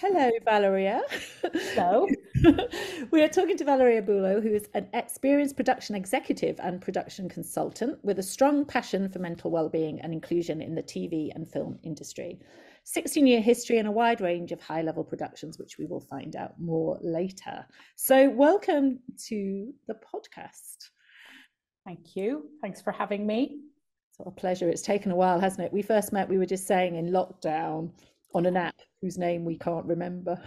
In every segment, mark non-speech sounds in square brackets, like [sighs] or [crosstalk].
Hello, Valeria. Hello. [laughs] we are talking to Valeria Bullo, who is an experienced production executive and production consultant with a strong passion for mental well-being and inclusion in the TV and film industry. 16 year history and a wide range of high level productions, which we will find out more later. So, welcome to the podcast. Thank you. Thanks for having me. It's a pleasure. It's taken a while, hasn't it? We first met, we were just saying in lockdown on an app whose name we can't remember.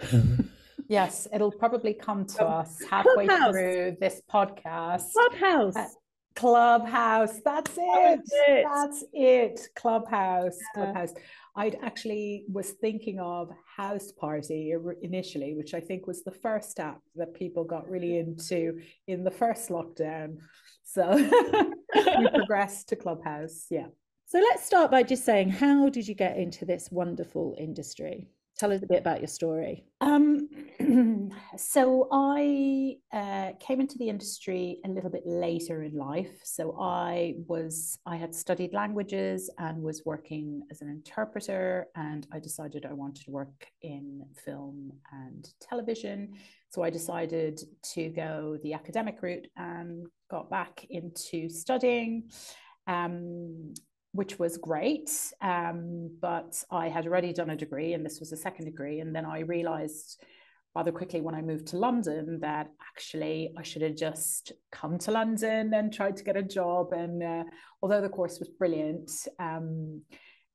[laughs] yes, it'll probably come to us halfway Clubhouse. through this podcast. Clubhouse. Uh, Clubhouse. That's it. That's it. That's it. Clubhouse. Clubhouse. I actually was thinking of House Party initially, which I think was the first app that people got really into in the first lockdown. So [laughs] we progressed to Clubhouse. Yeah. So let's start by just saying, how did you get into this wonderful industry? Tell us a bit about your story. Um, [clears throat] so I uh, came into the industry a little bit later in life. So I was I had studied languages and was working as an interpreter, and I decided I wanted to work in film and television. So I decided to go the academic route and got back into studying. Um, which was great. Um, but I had already done a degree, and this was a second degree. And then I realized rather quickly when I moved to London that actually I should have just come to London and tried to get a job. And uh, although the course was brilliant, um,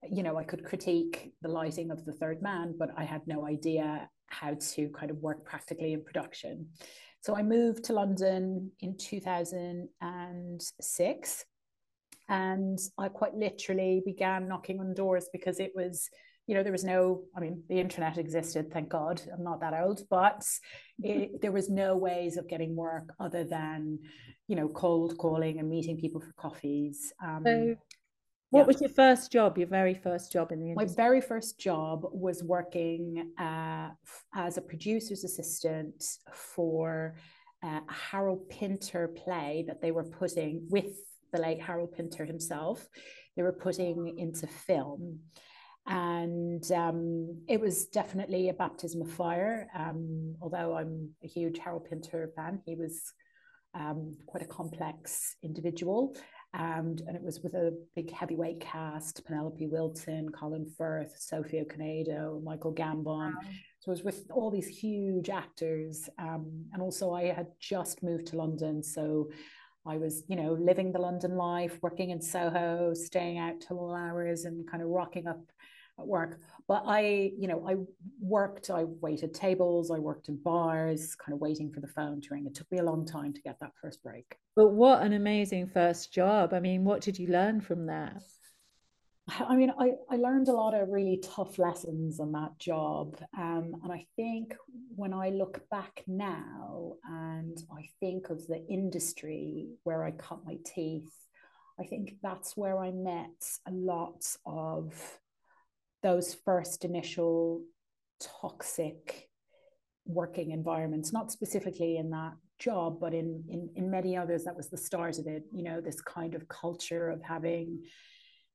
you know, I could critique the lighting of the third man, but I had no idea how to kind of work practically in production. So I moved to London in 2006 and I quite literally began knocking on doors because it was, you know, there was no, I mean, the internet existed, thank God. I'm not that old, but it, [laughs] there was no ways of getting work other than, you know, cold calling and meeting people for coffees. Um, so what yeah. was your first job, your very first job in the industry? My very first job was working uh, as a producer's assistant for uh, a Harold Pinter play that they were putting with the late Harold Pinter himself, they were putting into film. And um, it was definitely a baptism of fire. Um, although I'm a huge Harold Pinter fan, he was um, quite a complex individual. And, and it was with a big heavyweight cast Penelope Wilton, Colin Firth, Sophie Okonedo, Michael Gambon. Wow. So it was with all these huge actors. Um, and also, I had just moved to London. So I was, you know, living the London life, working in Soho, staying out till all hours and kind of rocking up at work. But I, you know, I worked, I waited tables, I worked in bars, kind of waiting for the phone to ring. It took me a long time to get that first break. But what an amazing first job. I mean, what did you learn from that? I mean, I, I learned a lot of really tough lessons on that job. Um, and I think when I look back now and I think of the industry where I cut my teeth, I think that's where I met a lot of those first initial toxic working environments, not specifically in that job, but in, in, in many others, that was the start of it. You know, this kind of culture of having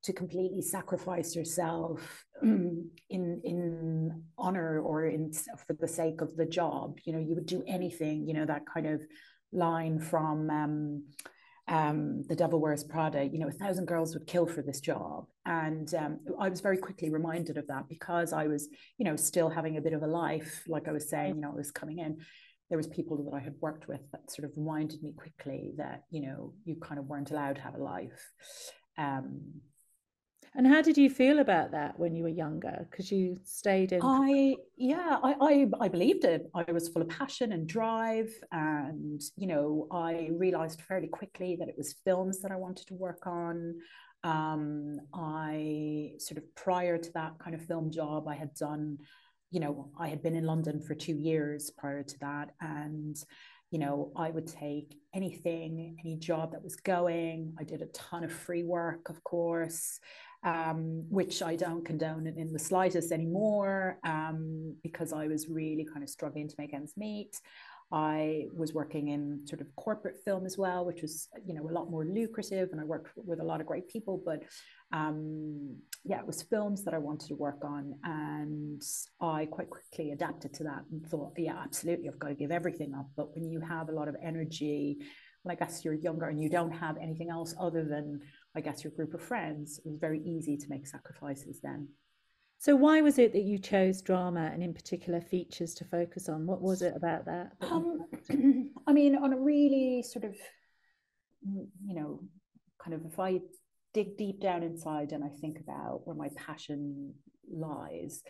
to completely sacrifice yourself in in honor or in for the sake of the job. You know you would do anything you know that kind of line from um, um, the devil wears prada you know a thousand girls would kill for this job. And um, i was very quickly reminded of that because i was you know still having a bit of a life like i was saying you know i was coming in. There was people that i had worked with that sort of reminded me quickly that you know you kind of weren't allowed to have a life. Um, and how did you feel about that when you were younger? Because you stayed in. I yeah, I, I I believed it. I was full of passion and drive, and you know, I realized fairly quickly that it was films that I wanted to work on. Um, I sort of prior to that kind of film job, I had done, you know, I had been in London for two years prior to that, and you know, I would take anything, any job that was going. I did a ton of free work, of course um, which I don't condone in the slightest anymore um, because I was really kind of struggling to make ends meet. I was working in sort of corporate film as well, which was, you know, a lot more lucrative. And I worked with a lot of great people. But um, yeah, it was films that I wanted to work on. And I quite quickly adapted to that and thought, yeah, absolutely, I've got to give everything up. But when you have a lot of energy, well, I guess you're younger and you don't have anything else other than, I guess, your group of friends, it was very easy to make sacrifices then. So, why was it that you chose drama and, in particular, features to focus on? What was it about that? Um, [clears throat] I mean, on a really sort of, you know, kind of if I dig deep down inside and I think about where my passion lies,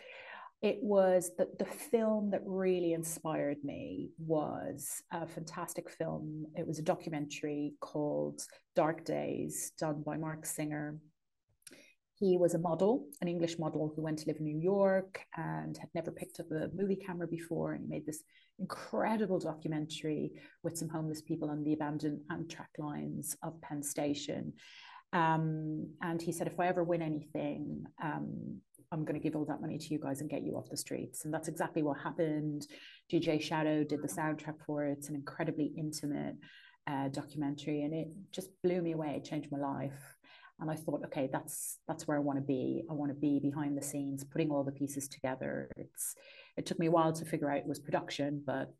it was that the film that really inspired me was a fantastic film. It was a documentary called Dark Days, done by Marc Singer he was a model, an English model who went to live in New York and had never picked up a movie camera before. And he made this incredible documentary with some homeless people on the abandoned Amtrak lines of Penn Station. Um, and he said, if I ever win anything, um, I'm going to give all that money to you guys and get you off the streets. And that's exactly what happened. DJ Shadow did the soundtrack for it. It's an incredibly intimate uh, documentary, and it just blew me away. It changed my life and I thought, okay, that's that's where I want to be. I want to be behind the scenes, putting all the pieces together. It's it took me a while to figure out it was production, but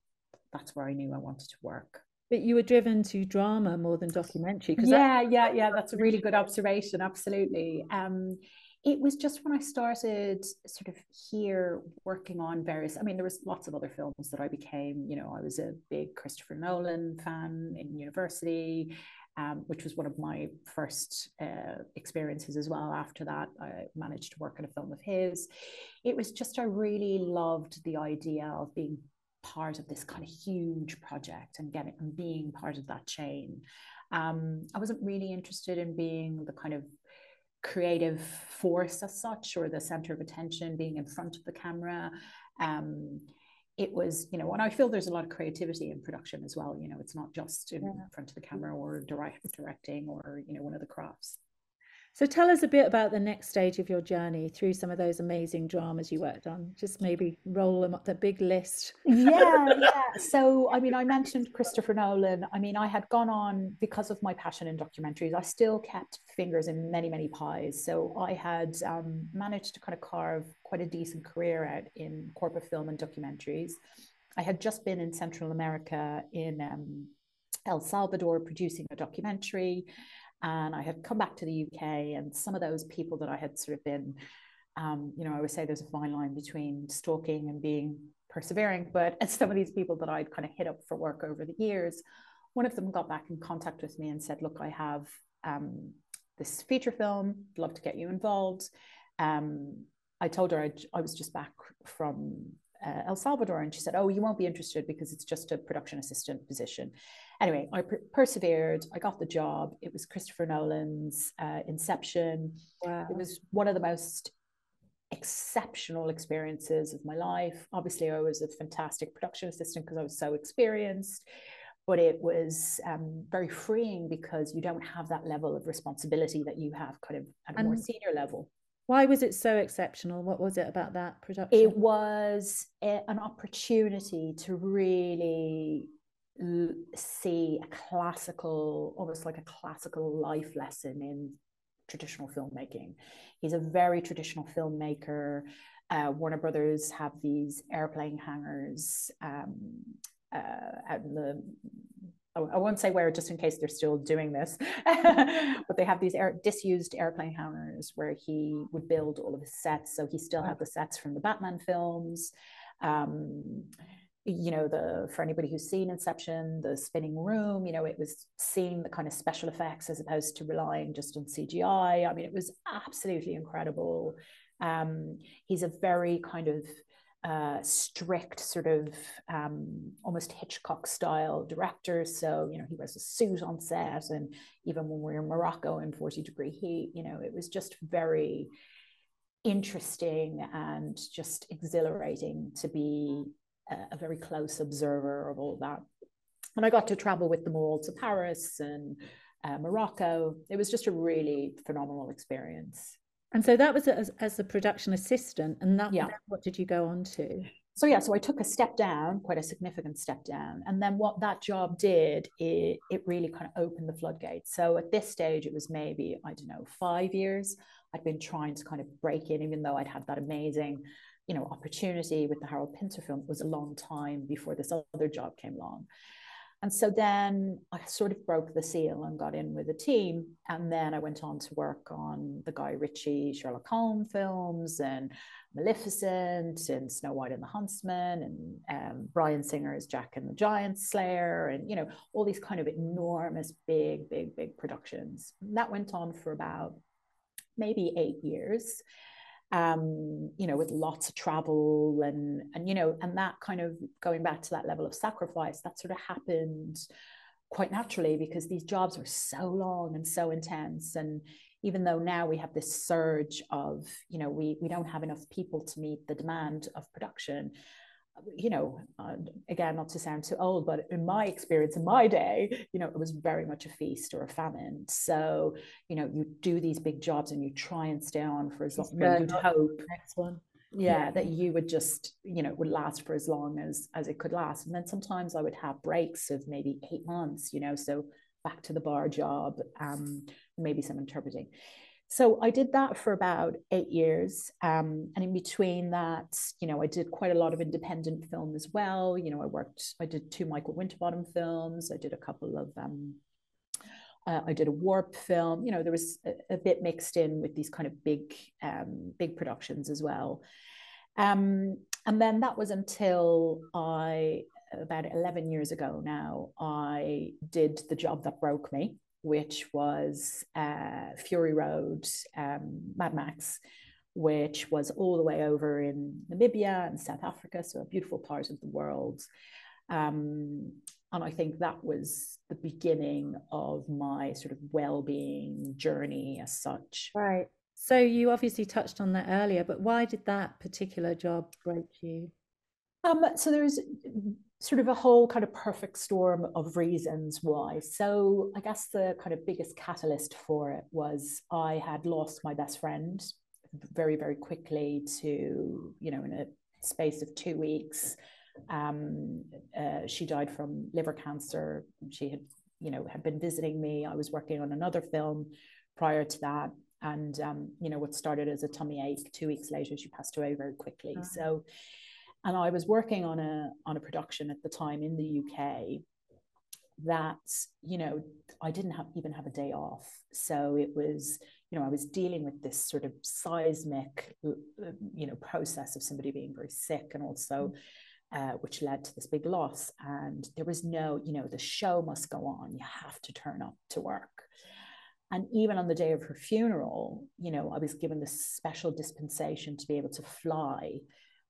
that's where I knew I wanted to work. But you were driven to drama more than documentary. Yeah, that- yeah, yeah. That's a really good [laughs] observation. Absolutely. Um, it was just when I started sort of here working on various, I mean, there was lots of other films that I became, you know, I was a big Christopher Nolan fan in university um, which was one of my first uh, experiences as well. After that, I managed to work on a film of his. It was just, I really loved the idea of being part of this kind of huge project and getting and being part of that chain. Um, I wasn't really interested in being the kind of creative force as such or the center of attention, being in front of the camera. Um, it was, you know, and I feel there's a lot of creativity in production as well. You know, it's not just in yeah. front of the camera or direct directing or, you know, one of the crafts. So tell us a bit about the next stage of your journey through some of those amazing dramas you worked on. Just maybe roll them up the big list. yeah, [laughs] yeah. So I mean, I mentioned Christopher Nolan. I mean, I had gone on because of my passion in documentaries. I still kept fingers in many, many pies. So I had um, managed to kind of carve quite a decent career out in corporate film and documentaries. I had just been in Central America in um, El Salvador producing a documentary. And I had come back to the UK, and some of those people that I had sort of been, um, you know, I would say there's a fine line between stalking and being persevering, but as [laughs] some of these people that I'd kind of hit up for work over the years, one of them got back in contact with me and said, Look, I have um, this feature film, love to get you involved. Um, I told her I'd, i was just back from uh, El Salvador, and she said, "Oh, you won't be interested because it's just a production assistant position." Anyway, I per- persevered. I got the job. It was Christopher Nolan's uh, Inception. Wow. It was one of the most exceptional experiences of my life. Obviously, I was a fantastic production assistant because I was so experienced. But it was um, very freeing because you don't have that level of responsibility that you have kind of at a and, more senior level. Why was it so exceptional? What was it about that production? It was a, an opportunity to really see a classical, almost like a classical life lesson in traditional filmmaking. He's a very traditional filmmaker. Uh, Warner Brothers have these airplane hangars um, uh, out in the I won't say where just in case they're still doing this, [laughs] but they have these air, disused airplane hangars where he would build all of his sets. So he still had the sets from the Batman films. Um, you know, the for anybody who's seen Inception, the spinning room, you know, it was seeing the kind of special effects as opposed to relying just on CGI. I mean, it was absolutely incredible. Um, he's a very kind of uh, strict sort of um, almost Hitchcock style director. So, you know, he wears a suit on set. And even when we were in Morocco in 40 degree heat, you know, it was just very interesting and just exhilarating to be a, very close observer of all that. And I got to travel with them all to Paris and uh, Morocco. It was just a really phenomenal experience. And so that was as, as a production assistant, and that yeah. what did you go on to? so yeah, so I took a step down, quite a significant step down. And then what that job did, it, it really kind of opened the floodgates. So at this stage, it was maybe, I don't know, five years. I'd been trying to kind of break in, even though I'd had that amazing, you know, opportunity with the Harold Pinter film. Was a long time before this other job came along. And so then I sort of broke the seal and got in with a team. And then I went on to work on the Guy Ritchie Sherlock Holmes films and Maleficent and Snow White and the Huntsman and um, Bryan Singer's Jack and the Giant Slayer and, you know, all these kind of enormous, big, big, big productions. And that went on for about maybe eight years um, you know, with lots of travel and and you know, and that kind of going back to that level of sacrifice, that sort of happened quite naturally because these jobs were so long and so intense. And even though now we have this surge of, you know, we we don't have enough people to meet the demand of production, you know, uh, again, not to sound too old, but in my experience, in my day, you know, it was very much a feast or a famine. So, you know, you do these big jobs and you try and stay on for as long you'd hope. Next one. Yeah, yeah, that you would just, you know, would last for as long as as it could last. And then sometimes I would have breaks of maybe eight months, you know, so back to the bar job, um, maybe some interpreting. So I did that for about eight years. Um, and in between that, you know, I did quite a lot of independent film as well. You know, I worked, I did two Michael Winterbottom films. I did a couple of, um, uh, I did a warp film. You know, there was a, a bit mixed in with these kind of big, um, big productions as well. Um, and then that was until I, about 11 years ago now, I did the job that broke me which was uh, Fury Road, um, Mad Max, which was all the way over in Namibia and South Africa, so a beautiful part of the world. Um, and I think that was the beginning of my sort of well-being journey as such. Right. So you obviously touched on that earlier, but why did that particular job break you? Um, so there's sort of a whole kind of perfect storm of reasons why. So I guess the kind of biggest catalyst for it was I had lost my best friend very, very quickly to, you know, in a space of two weeks. Um, uh, she died from liver cancer. She had, you know, had been visiting me. I was working on another film prior to that. And, um, you know, what started as a tummy ache, two weeks later, she passed away very quickly. Uh-huh. So, and I was working on a on a production at the time in the UK that you know I didn't have even have a day off. So it was you know I was dealing with this sort of seismic you know process of somebody being very sick and also uh, which led to this big loss. And there was no you know the show must go on. You have to turn up to work. And even on the day of her funeral you know I was given this special dispensation to be able to fly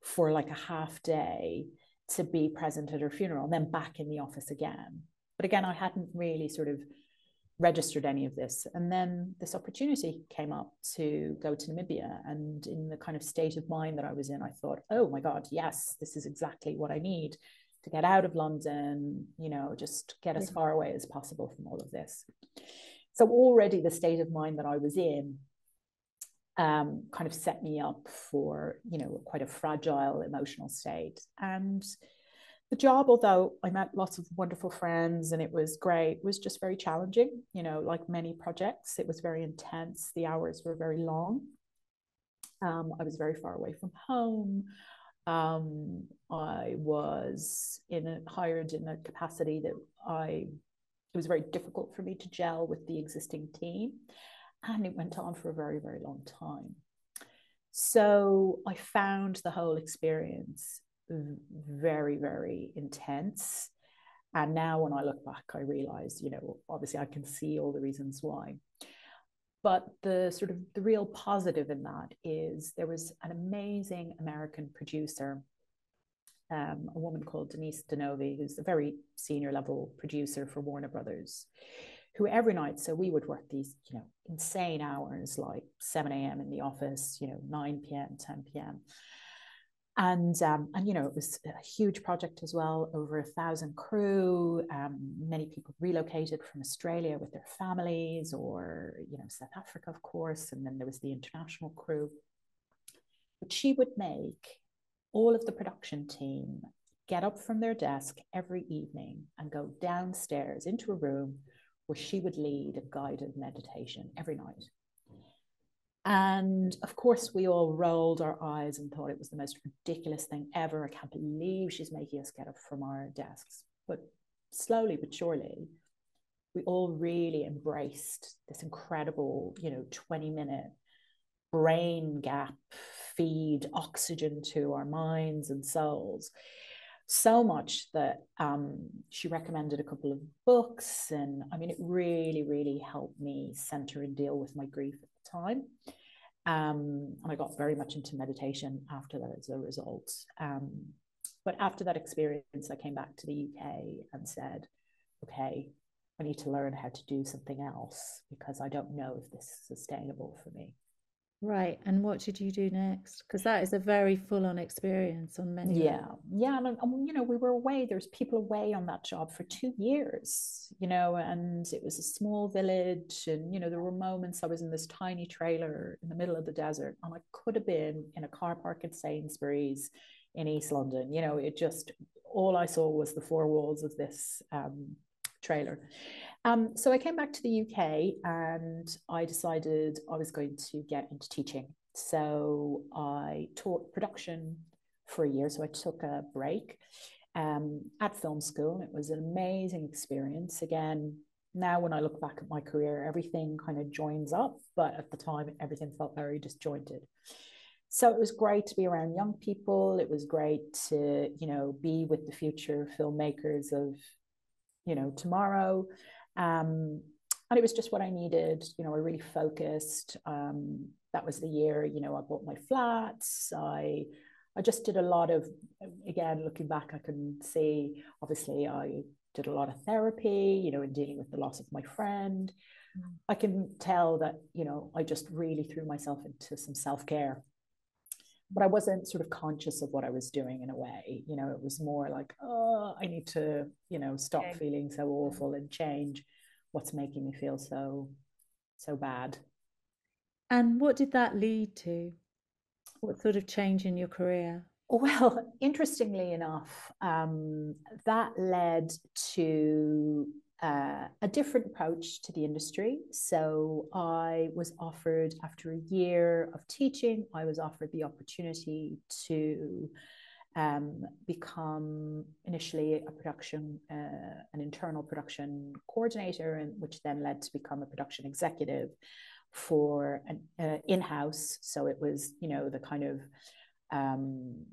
for like a half day to be present at her funeral and then back in the office again. But again, I hadn't really sort of registered any of this. And then this opportunity came up to go to Namibia. And in the kind of state of mind that I was in, I thought, oh my God, yes, this is exactly what I need to get out of London, you know, just get as far away as possible from all of this. So already the state of mind that I was in um, kind of set me up for, you know, quite a fragile emotional state. And the job, although I met lots of wonderful friends and it was great, was just very challenging. You know, like many projects, it was very intense. The hours were very long. Um, I was very far away from home. Um, I was in a, hired in a capacity that I it was very difficult for me to gel with the existing team. And it went on for a very, very long time. So I found the whole experience very, very intense. And now when I look back, I realize, you know, obviously I can see all the reasons why. But the sort of the real positive in that is there was an amazing American producer, um, a woman called Denise Di Novi, who's a very senior level producer for Warner Brothers who every night, so we would work these, you know, insane hours like 7 a.m. in the office, you know, 9 p.m., 10 p.m. And um, and you know, it was a huge project as well, over a thousand crew. Um, many people relocated from Australia with their families, or you know, South Africa, of course, and then there was the international crew. But she would make all of the production team get up from their desk every evening and go downstairs into a room where she would lead a guided meditation every night. And of course, we all rolled our eyes and thought it was the most ridiculous thing ever. I can't believe she's making us get up from our desks. But slowly but surely, we all really embraced this incredible, you know, 20 minute brain gap feed oxygen to our minds and souls so much that um, she recommended a couple of books and i mean it really really helped me center and deal with my grief at the time. Um, and i got very much into meditation after that as a result. Um, but after that experience i came back to the uk and said okay i need to learn how to do something else because i don't know if this is sustainable for me Right. And what did you do next? Because that is a very full on experience on many. Yeah. Levels. Yeah. And, and, you know, we were away, there's people away on that job for two years, you know, and it was a small village. And, you know, there were moments I was in this tiny trailer in the middle of the desert and I could have been in a car park at Sainsbury's in East London. You know, it just, all I saw was the four walls of this um, trailer. Um, so I came back to the UK and I decided I was going to get into teaching. So I taught production for a year. So I took a break um, at film school. It was an amazing experience. Again, now when I look back at my career, everything kind of joins up, but at the time, everything felt very disjointed. So it was great to be around young people. It was great to, you know, be with the future filmmakers of, you know, tomorrow. Um, and it was just what I needed. You know, I really focused. Um, that was the year, you know, I bought my flats. I I just did a lot of again, looking back, I can see obviously I did a lot of therapy, you know, in dealing with the loss of my friend. Mm. I can tell that, you know, I just really threw myself into some self-care. But I wasn't sort of conscious of what I was doing in a way. You know, it was more like, oh, I need to, you know, stop okay. feeling so awful and change what's making me feel so so bad and what did that lead to what sort of change in your career well interestingly enough um, that led to uh, a different approach to the industry. So I was offered, after a year of teaching, I was offered the opportunity to um, become initially a production, uh, an internal production coordinator, and which then led to become a production executive for an uh, in-house. So it was, you know, the kind of um,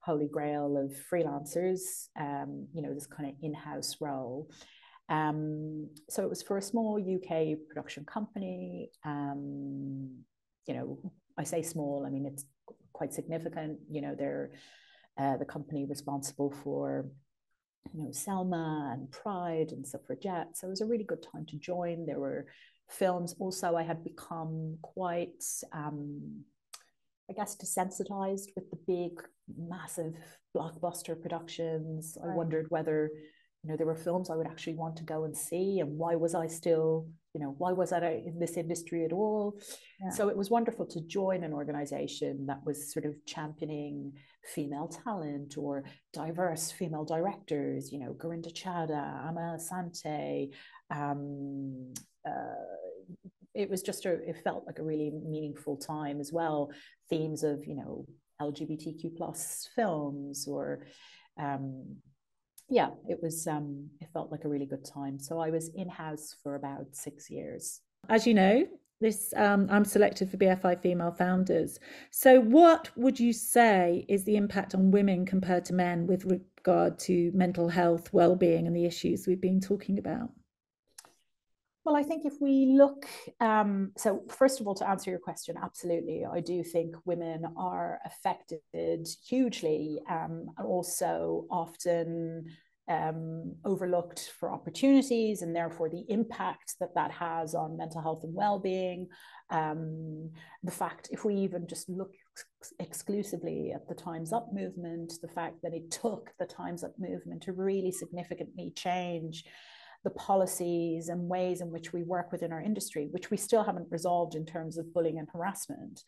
holy grail of freelancers, um, you know, this kind of in-house role. Um, so it was for a small UK production company. Um, you know, I say small, I mean, it's quite significant. You know, they're uh, the company responsible for you know Selma and Pride and Suffragette. So it was a really good time to join. There were films. Also, I had become quite, um, I guess, desensitized with the big, massive blockbuster productions. Right. I wondered whether you know there were films I would actually want to go and see, and why was I still you know why was I in this industry at all? Yeah. So it was wonderful to join an organization that was sort of championing female talent or diverse female directors, you know, Gurinder Chadha Amma Asante Um, uh, it was just a, it felt like a really meaningful time as well. Themes of, you know, LGBTQ plus films or, um, yeah, it was, um, it felt like a really good time. So I was in house for about six years. As you know, this um, I'm selected for BFI female founders. So, what would you say is the impact on women compared to men with regard to mental health, well-being, and the issues we've been talking about? Well, I think if we look, um, so first of all, to answer your question, absolutely, I do think women are affected hugely, um, and also often um, overlooked for opportunities and therefore the impact that that has on mental health and well-being. Um, the fact if we even just look ex- exclusively at the times up movement the fact that it took the times up movement to really significantly change the policies and ways in which we work within our industry which we still haven't resolved in terms of bullying and harassment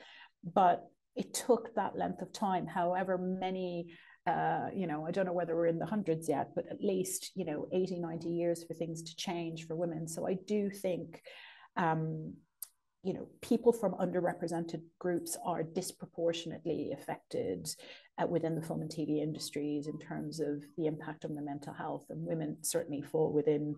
but it took that length of time, however many uh, you know, I don't know whether we're in the hundreds yet, but at least, you know, 80, 90 years for things to change for women. So I do think, um, you know, people from underrepresented groups are disproportionately affected uh, within the film and TV industries in terms of the impact on their mental health, and women certainly fall within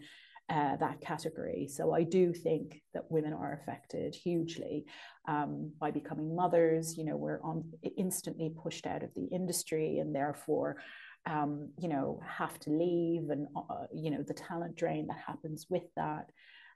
uh, that category. So I do think that women are affected hugely um, by becoming mothers. You know, we're on instantly pushed out of the industry, and therefore. Um, you know, have to leave, and uh, you know the talent drain that happens with that.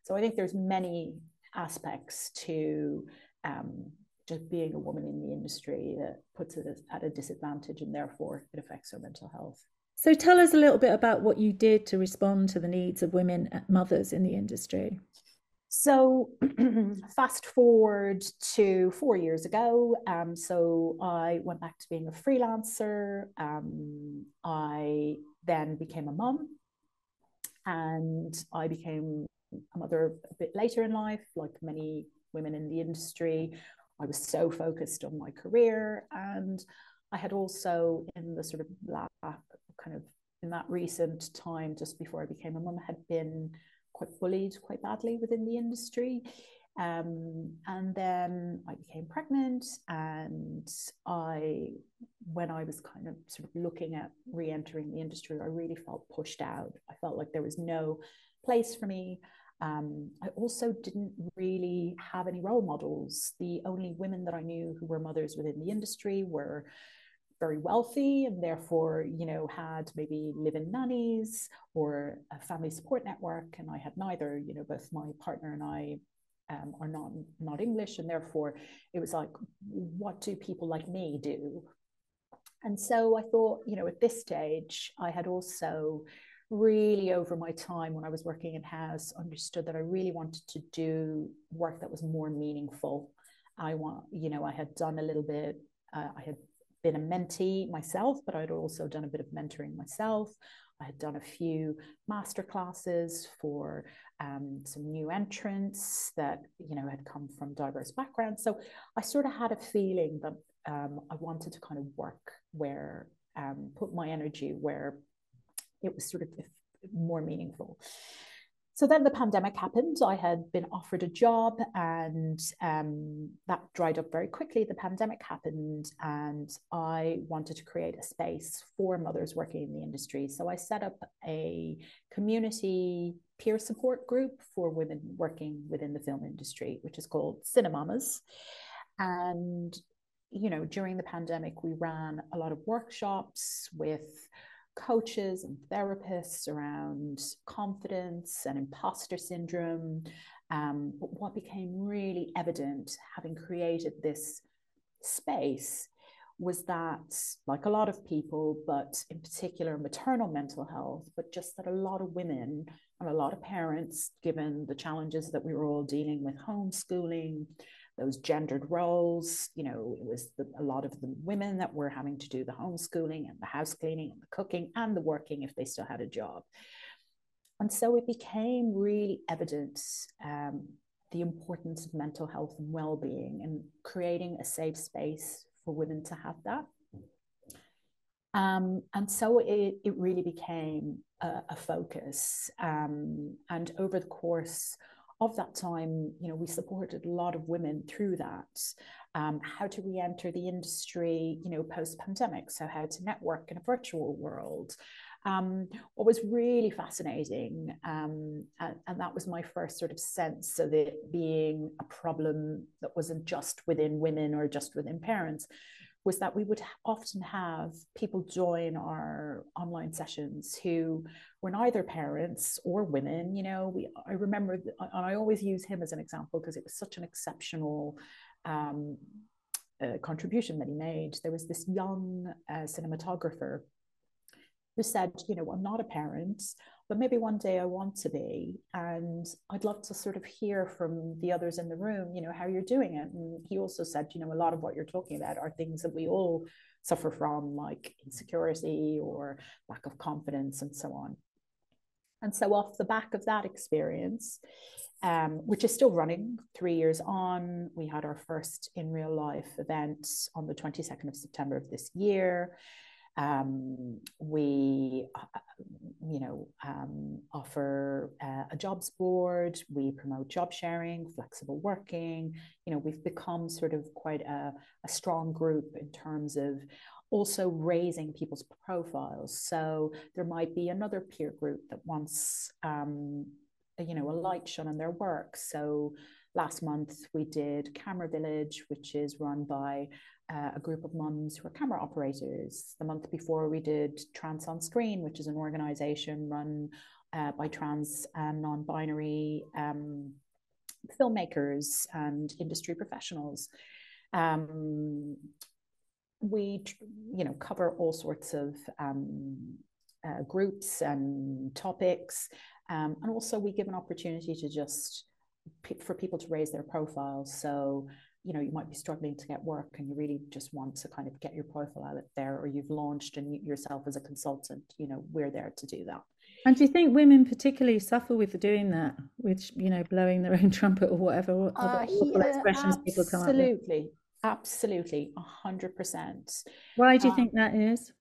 So I think there's many aspects to um, just being a woman in the industry that puts it at a disadvantage, and therefore it affects her mental health. So tell us a little bit about what you did to respond to the needs of women and mothers in the industry. So, [clears throat] fast forward to four years ago. Um, so, I went back to being a freelancer. Um, I then became a mum and I became a mother a bit later in life, like many women in the industry. I was so focused on my career. And I had also, in the sort of last kind of in that recent time, just before I became a mum, had been quite bullied quite badly within the industry. Um, and then I became pregnant, and I, when I was kind of sort of looking at re-entering the industry, I really felt pushed out. I felt like there was no place for me. Um, I also didn't really have any role models. The only women that I knew who were mothers within the industry were very wealthy and therefore you know had maybe live-in nannies or a family support network. And i had neither you know both my partner and i um, are not not english. And therefore it was like what do people like me do? And so i thought you know at this stage i had also really over my time when i was working in house understood that i really wanted to do work that was more meaningful i want you know i had done a little bit uh, i had been a mentee myself, but I'd also done a bit of mentoring myself. I had done a few master classes for um, some new entrants that you know had come from diverse backgrounds. So I sort of had a feeling that um, I wanted to kind of work where um, put my energy where it was sort of more meaningful so then the pandemic happened. I had been offered a job, and um, that dried up very quickly. The pandemic happened, and I wanted to create a space for mothers working in the industry. So I set up a community peer support group for women working within the film industry, which is called Cinemamas. And you know, during the pandemic, we ran a lot of workshops with coaches and therapists around confidence and imposter syndrome. Um, but what became really evident, having created this space, was that, like a lot of people, but in particular maternal mental health, but just that a lot of women and a lot of parents, given the challenges that we were all dealing with homeschooling, those gendered roles. You know, it was the, a lot of the women that were having to do the homeschooling and the house cleaning and the cooking and the working if they still had a job. And so it became really evident um, the importance of mental health and well being and creating a safe space for women to have that. Um, and so it, it really became a, a focus. Um, and over the course of that time, you know, we supported a lot of women through that. Um, how to re-enter the industry, you know, post-pandemic. So how to network in a virtual world. Um, what was really fascinating, um, and, and, that was my first sort of sense of it being a problem that wasn't just within women or just within parents, was that we would often have people join our online sessions who were neither parents or women. You know, we I remember, and I always use him as an example because it was such an exceptional um, uh, contribution that he made. There was this young uh, cinematographer who said, you know, I'm not a parent, but maybe one day I want to be. And I'd love to sort of hear from the others in the room, you know, how you're doing it. And he also said, you know, a lot of what you're talking about are things that we all suffer from, like insecurity or lack of confidence and so on. And so, off the back of that experience, um, which is still running three years on, we had our first in real life event on the 22nd of September of this year. Um, we, uh, you know, um, offer uh, a jobs board. We promote job sharing, flexible working. You know, we've become sort of quite a, a strong group in terms of also raising people's profiles. So there might be another peer group that wants, um, you know, a light shone on their work. So last month we did Camera Village, which is run by uh, a group of mums who are camera operators. The month before we did Trans on Screen, which is an organization run uh, by trans and non-binary um, filmmakers and industry professionals. Um, we you know cover all sorts of um, uh, groups and topics um, and also we give an opportunity to just for people to raise their profiles so you know you might be struggling to get work and you really just want to kind of get your profile out there or you've launched and yourself as a consultant you know we're there to do that and do you think women particularly suffer with doing that with you know blowing their own [laughs] trumpet or whatever uh, yeah, expressions people come up with absolutely Absolutely, a hundred percent. Why do you um, think that is?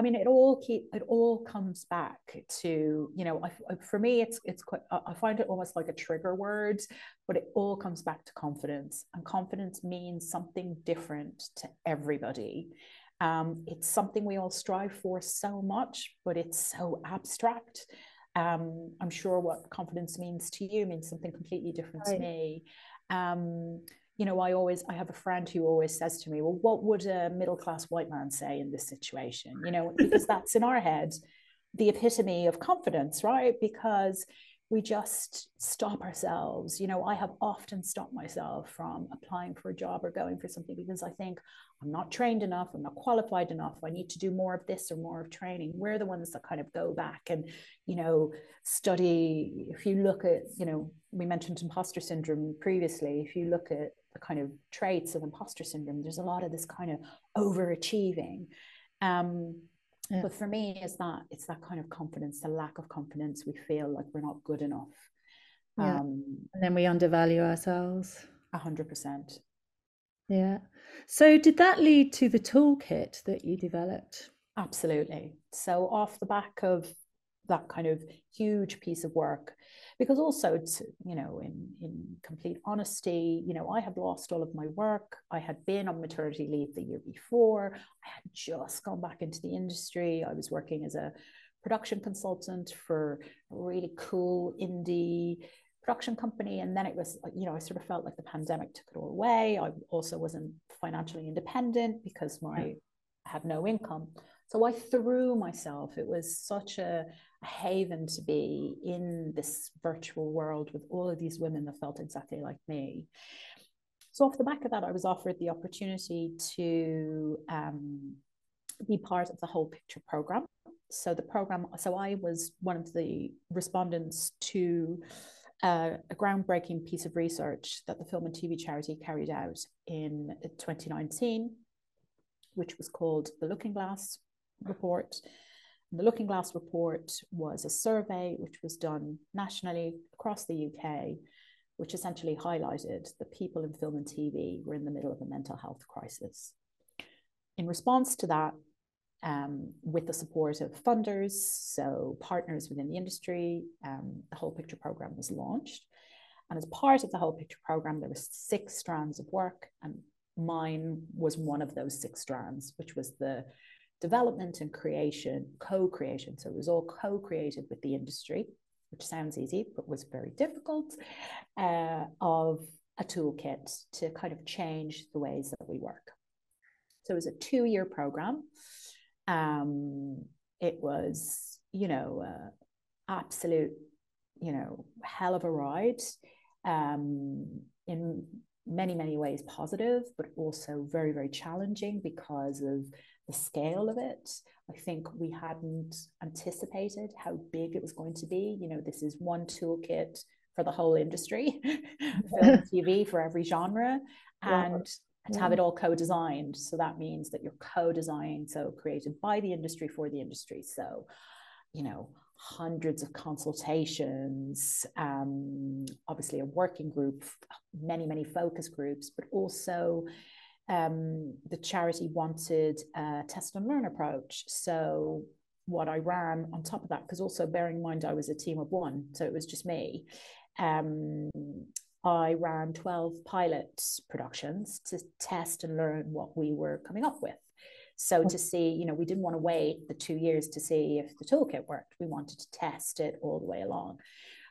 I mean, it all keep it all comes back to you know, I, for me, it's it's quite. I find it almost like a trigger word, but it all comes back to confidence, and confidence means something different to everybody. Um, it's something we all strive for so much, but it's so abstract. Um, I'm sure what confidence means to you means something completely different right. to me. Um, you know, I always I have a friend who always says to me, "Well, what would a middle class white man say in this situation?" You know, because that's in our head the epitome of confidence, right? Because we just stop ourselves. You know, I have often stopped myself from applying for a job or going for something because I think I'm not trained enough, I'm not qualified enough, I need to do more of this or more of training. We're the ones that kind of go back and, you know, study. If you look at, you know, we mentioned imposter syndrome previously, if you look at the kind of traits of imposter syndrome. There's a lot of this kind of overachieving. Um, yeah. But for me, it's that it's that kind of confidence, the lack of confidence. We feel like we're not good enough. Yeah. Um, and then we undervalue ourselves. A hundred percent. Yeah. So did that lead to the toolkit that you developed? Absolutely. So off the back of that kind of huge piece of work, because also to, you know in in complete honesty you know i had lost all of my work. I had been on maternity leave the year before. I had just gone back into the industry. I was working as a production consultant for a really cool indie production company. And then it was you know i sort of felt like the pandemic took it all away. I also wasn't financially independent because my I had no income so i threw myself it was such a a haven to be in this virtual world with all of these women that felt exactly like me. So, off the back of that, I was offered the opportunity to um, be part of the whole picture program. So, the program, so I was one of the respondents to uh, a groundbreaking piece of research that the Film and TV charity carried out in 2019, which was called the Looking Glass Report the Looking Glass report was a survey which was done nationally across the UK, which essentially highlighted that people in film and TV were in the middle of a mental health crisis. In response to that, um, with the support of funders, so partners within the industry, um, the whole picture program was launched. And as part of the whole picture program, there were six strands of work, and mine was one of those six strands, which was the development and creation, co creation. So it was all co created with the industry, which sounds easy, but was very difficult, uh, of a toolkit to kind of change the ways that we work. So it was a two year program. Um, it was, you know, uh, absolute, you know, hell of a ride. Um, in many, many ways positive, but also very, very challenging because of the scale of it. I think we hadn't anticipated how big it was going to be. You know, this is one toolkit for the whole industry, [laughs] film TV for every genre, and wow. to have it all co-designed. So that means that you're co-designed, so created by the industry for the industry. So, you know, hundreds of consultations, um, obviously a working group, many, many focus groups, but also um, the charity wanted a test and learn approach. So what I ran on top of that, because also bearing in mind I was a team of one, so it was just me. Um, I ran 12 pilot productions to test and learn what we were coming up with. So to see, you know, we didn't want to wait the two years to see if the toolkit worked. We wanted to test it all the way along.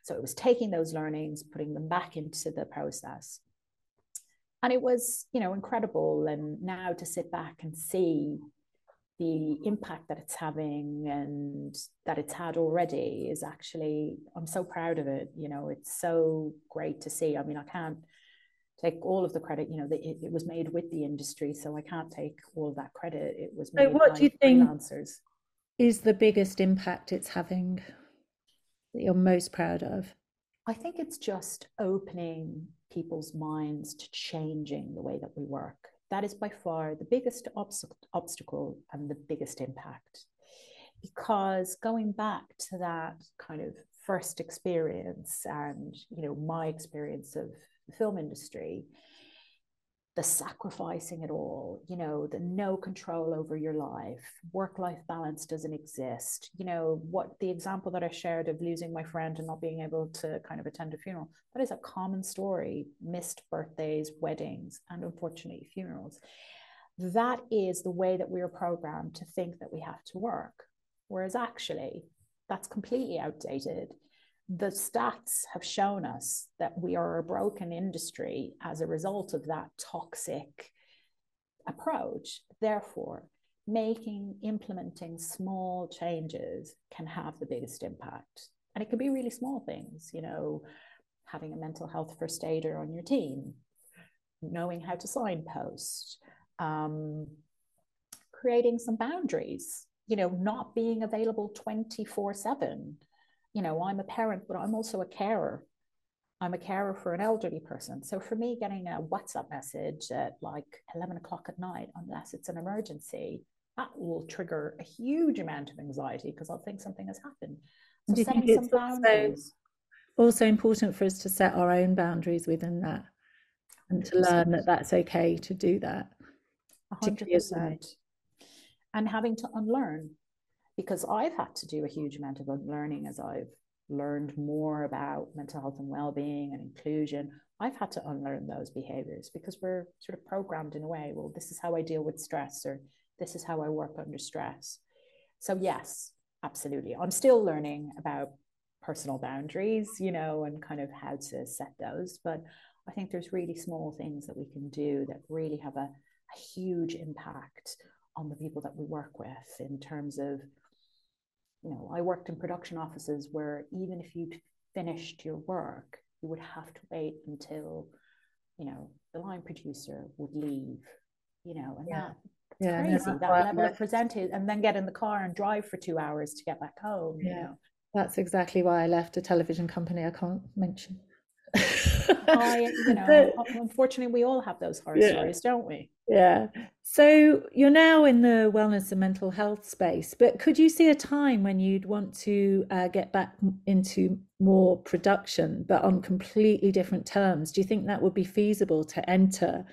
So it was taking those learnings, putting them back into the process. And it was, you know, incredible. And now to sit back and see the impact that it's having and that it's had already is actually, I'm so proud of it. You know, it's so great to see. I mean, I can't take all of the credit. You know, the, it, it, was made with the industry, so I can't take all of that credit. It was made so what do you think freelancers. is the biggest impact it's having that you're most proud of? I think it's just opening people's minds to changing the way that we work. That is by far the biggest obstacle and the biggest impact. Because going back to that kind of first experience and you know my experience of the film industry the sacrificing it all you know the no control over your life work life balance doesn't exist. You know what the example that i shared of losing my friend and not being able to kind of attend a funeral that is a common story. Missed birthdays weddings and unfortunately funerals. That is the way that we are programmed to think that we have to work. Whereas actually that's completely outdated the stats have shown us that we are a broken industry as a result of that toxic approach. Therefore, making, implementing small changes can have the biggest impact. And it can be really small things, you know, having a mental health first aider on your team, knowing how to signpost, um, creating some boundaries, you know, not being available 24 7 you know, I'm a parent, but I'm also a carer. I'm a carer for an elderly person. So for me, getting a WhatsApp message at like 11 o'clock at night, unless it's an emergency, that will trigger a huge amount of anxiety because I'll think something has happened. So Do you think it's also, also important for us to set our own boundaries within that and to 100%. learn that that's okay to do that? 100%. And having to unlearn because I've had to do a huge amount of unlearning as I've learned more about mental health and well-being and inclusion. I've had to unlearn those behaviors because we're sort of programmed in a way well this is how i deal with stress or this is how i work under stress. So yes absolutely. I'm still learning about personal boundaries you know and kind of how to set those but i think there's really small things that we can do that really have a, a huge impact on the people that we work with in terms of you know, I worked in production offices where even if you'd finished your work, you would have to wait until, you know, the line producer would leave, you know, and yeah. that yeah, crazy no, that level of presented and then get in the car and drive for two hours to get back home. Yeah. You know? That's exactly why I left a television company I can't mention. [laughs] I, you know, unfortunately, we all have those horror yeah. stories, don't we? Yeah. So you're now in the wellness and mental health space, but could you see a time when you'd want to uh, get back into more production, but on completely different terms? Do you think that would be feasible to enter,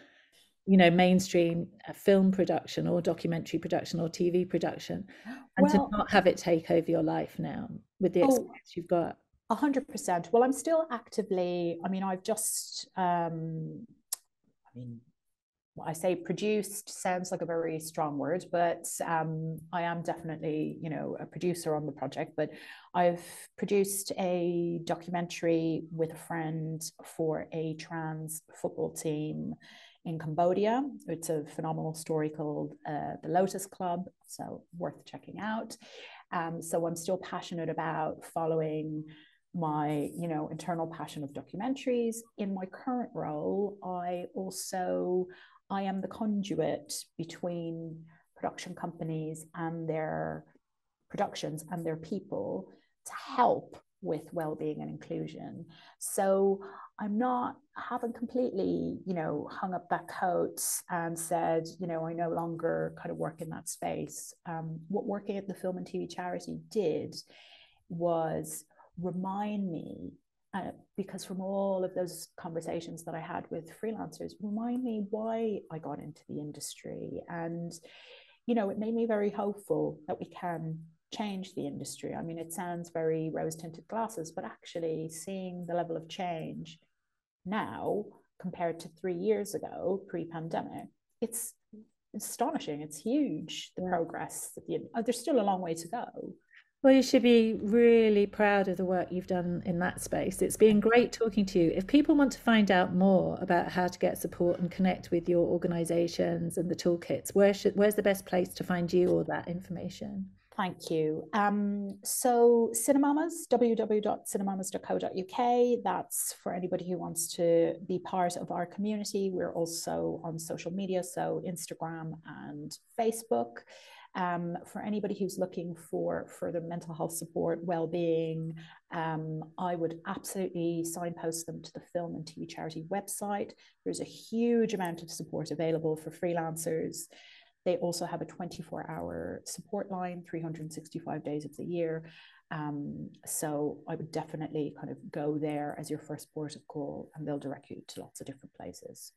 you know, mainstream uh, film production or documentary production or TV production, and well, to not have it take over your life now with the oh, experience oh, you've got? A hundred percent. Well, I'm still actively. I mean, I've just. Um, I mean, I say produced sounds like a very strong word, but um, I am definitely, you know, a producer on the project. But I've produced a documentary with a friend for a trans football team in Cambodia. It's a phenomenal story called uh, The Lotus Club, so worth checking out. Um, so I'm still passionate about following my you know internal passion of documentaries. In my current role i also i am the conduit between production companies and their productions and their people to help with well-being and inclusion. So i'm not I haven't completely you know hung up that coat and said you know i no longer kind of work in that space. Um, what working at the film and tv charity did was remind me uh, because from all of those conversations that I had with freelancers, remind me why I got into the industry. And, you know, it made me very hopeful that we can change the industry. I mean, it sounds very rose tinted glasses, but actually seeing the level of change now compared to three years ago, pre pandemic, it's, astonishing. It's huge, the progress. The, oh, there's still a long way to go. Well, you should be really proud of the work you've done in that space. It's been great talking to you. If people want to find out more about how to get support and connect with your organisations and the toolkits, where should where's the best place to find you or that information? Thank you. Um, so Cinemamas, www.cinemamas.co.uk. That's for anybody who wants to be part of our community. We're also on social media, so Instagram and Facebook. Um, for anybody who's looking for further mental health support, well-being, um, I would absolutely signpost them to the film and TV charity website. There's a huge amount of support available for freelancers. They also have a 24 hour support line, 365 days of the year. Um, so I would definitely kind of go there as your first port of call, and they'll direct you to lots of different places.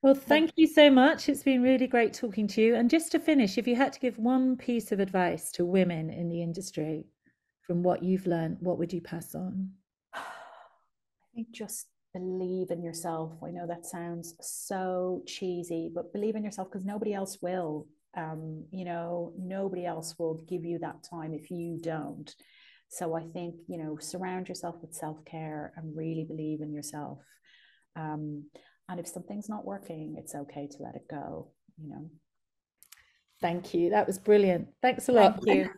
Well, thank you so much. It's been really great talking to you. And just to finish, if you had to give one piece of advice to women in the industry from what you've learned, what would you pass on? [sighs] I think just believe in yourself. I know that sounds so cheesy, but believe in yourself because nobody else will. Um, you know, nobody else will give you that time if you don't. So I think, you know, surround yourself with self care and really believe in yourself. Um, and if something's not working, it's okay to let it go, you know. Thank you. That was brilliant. Thanks a lot. Thank you.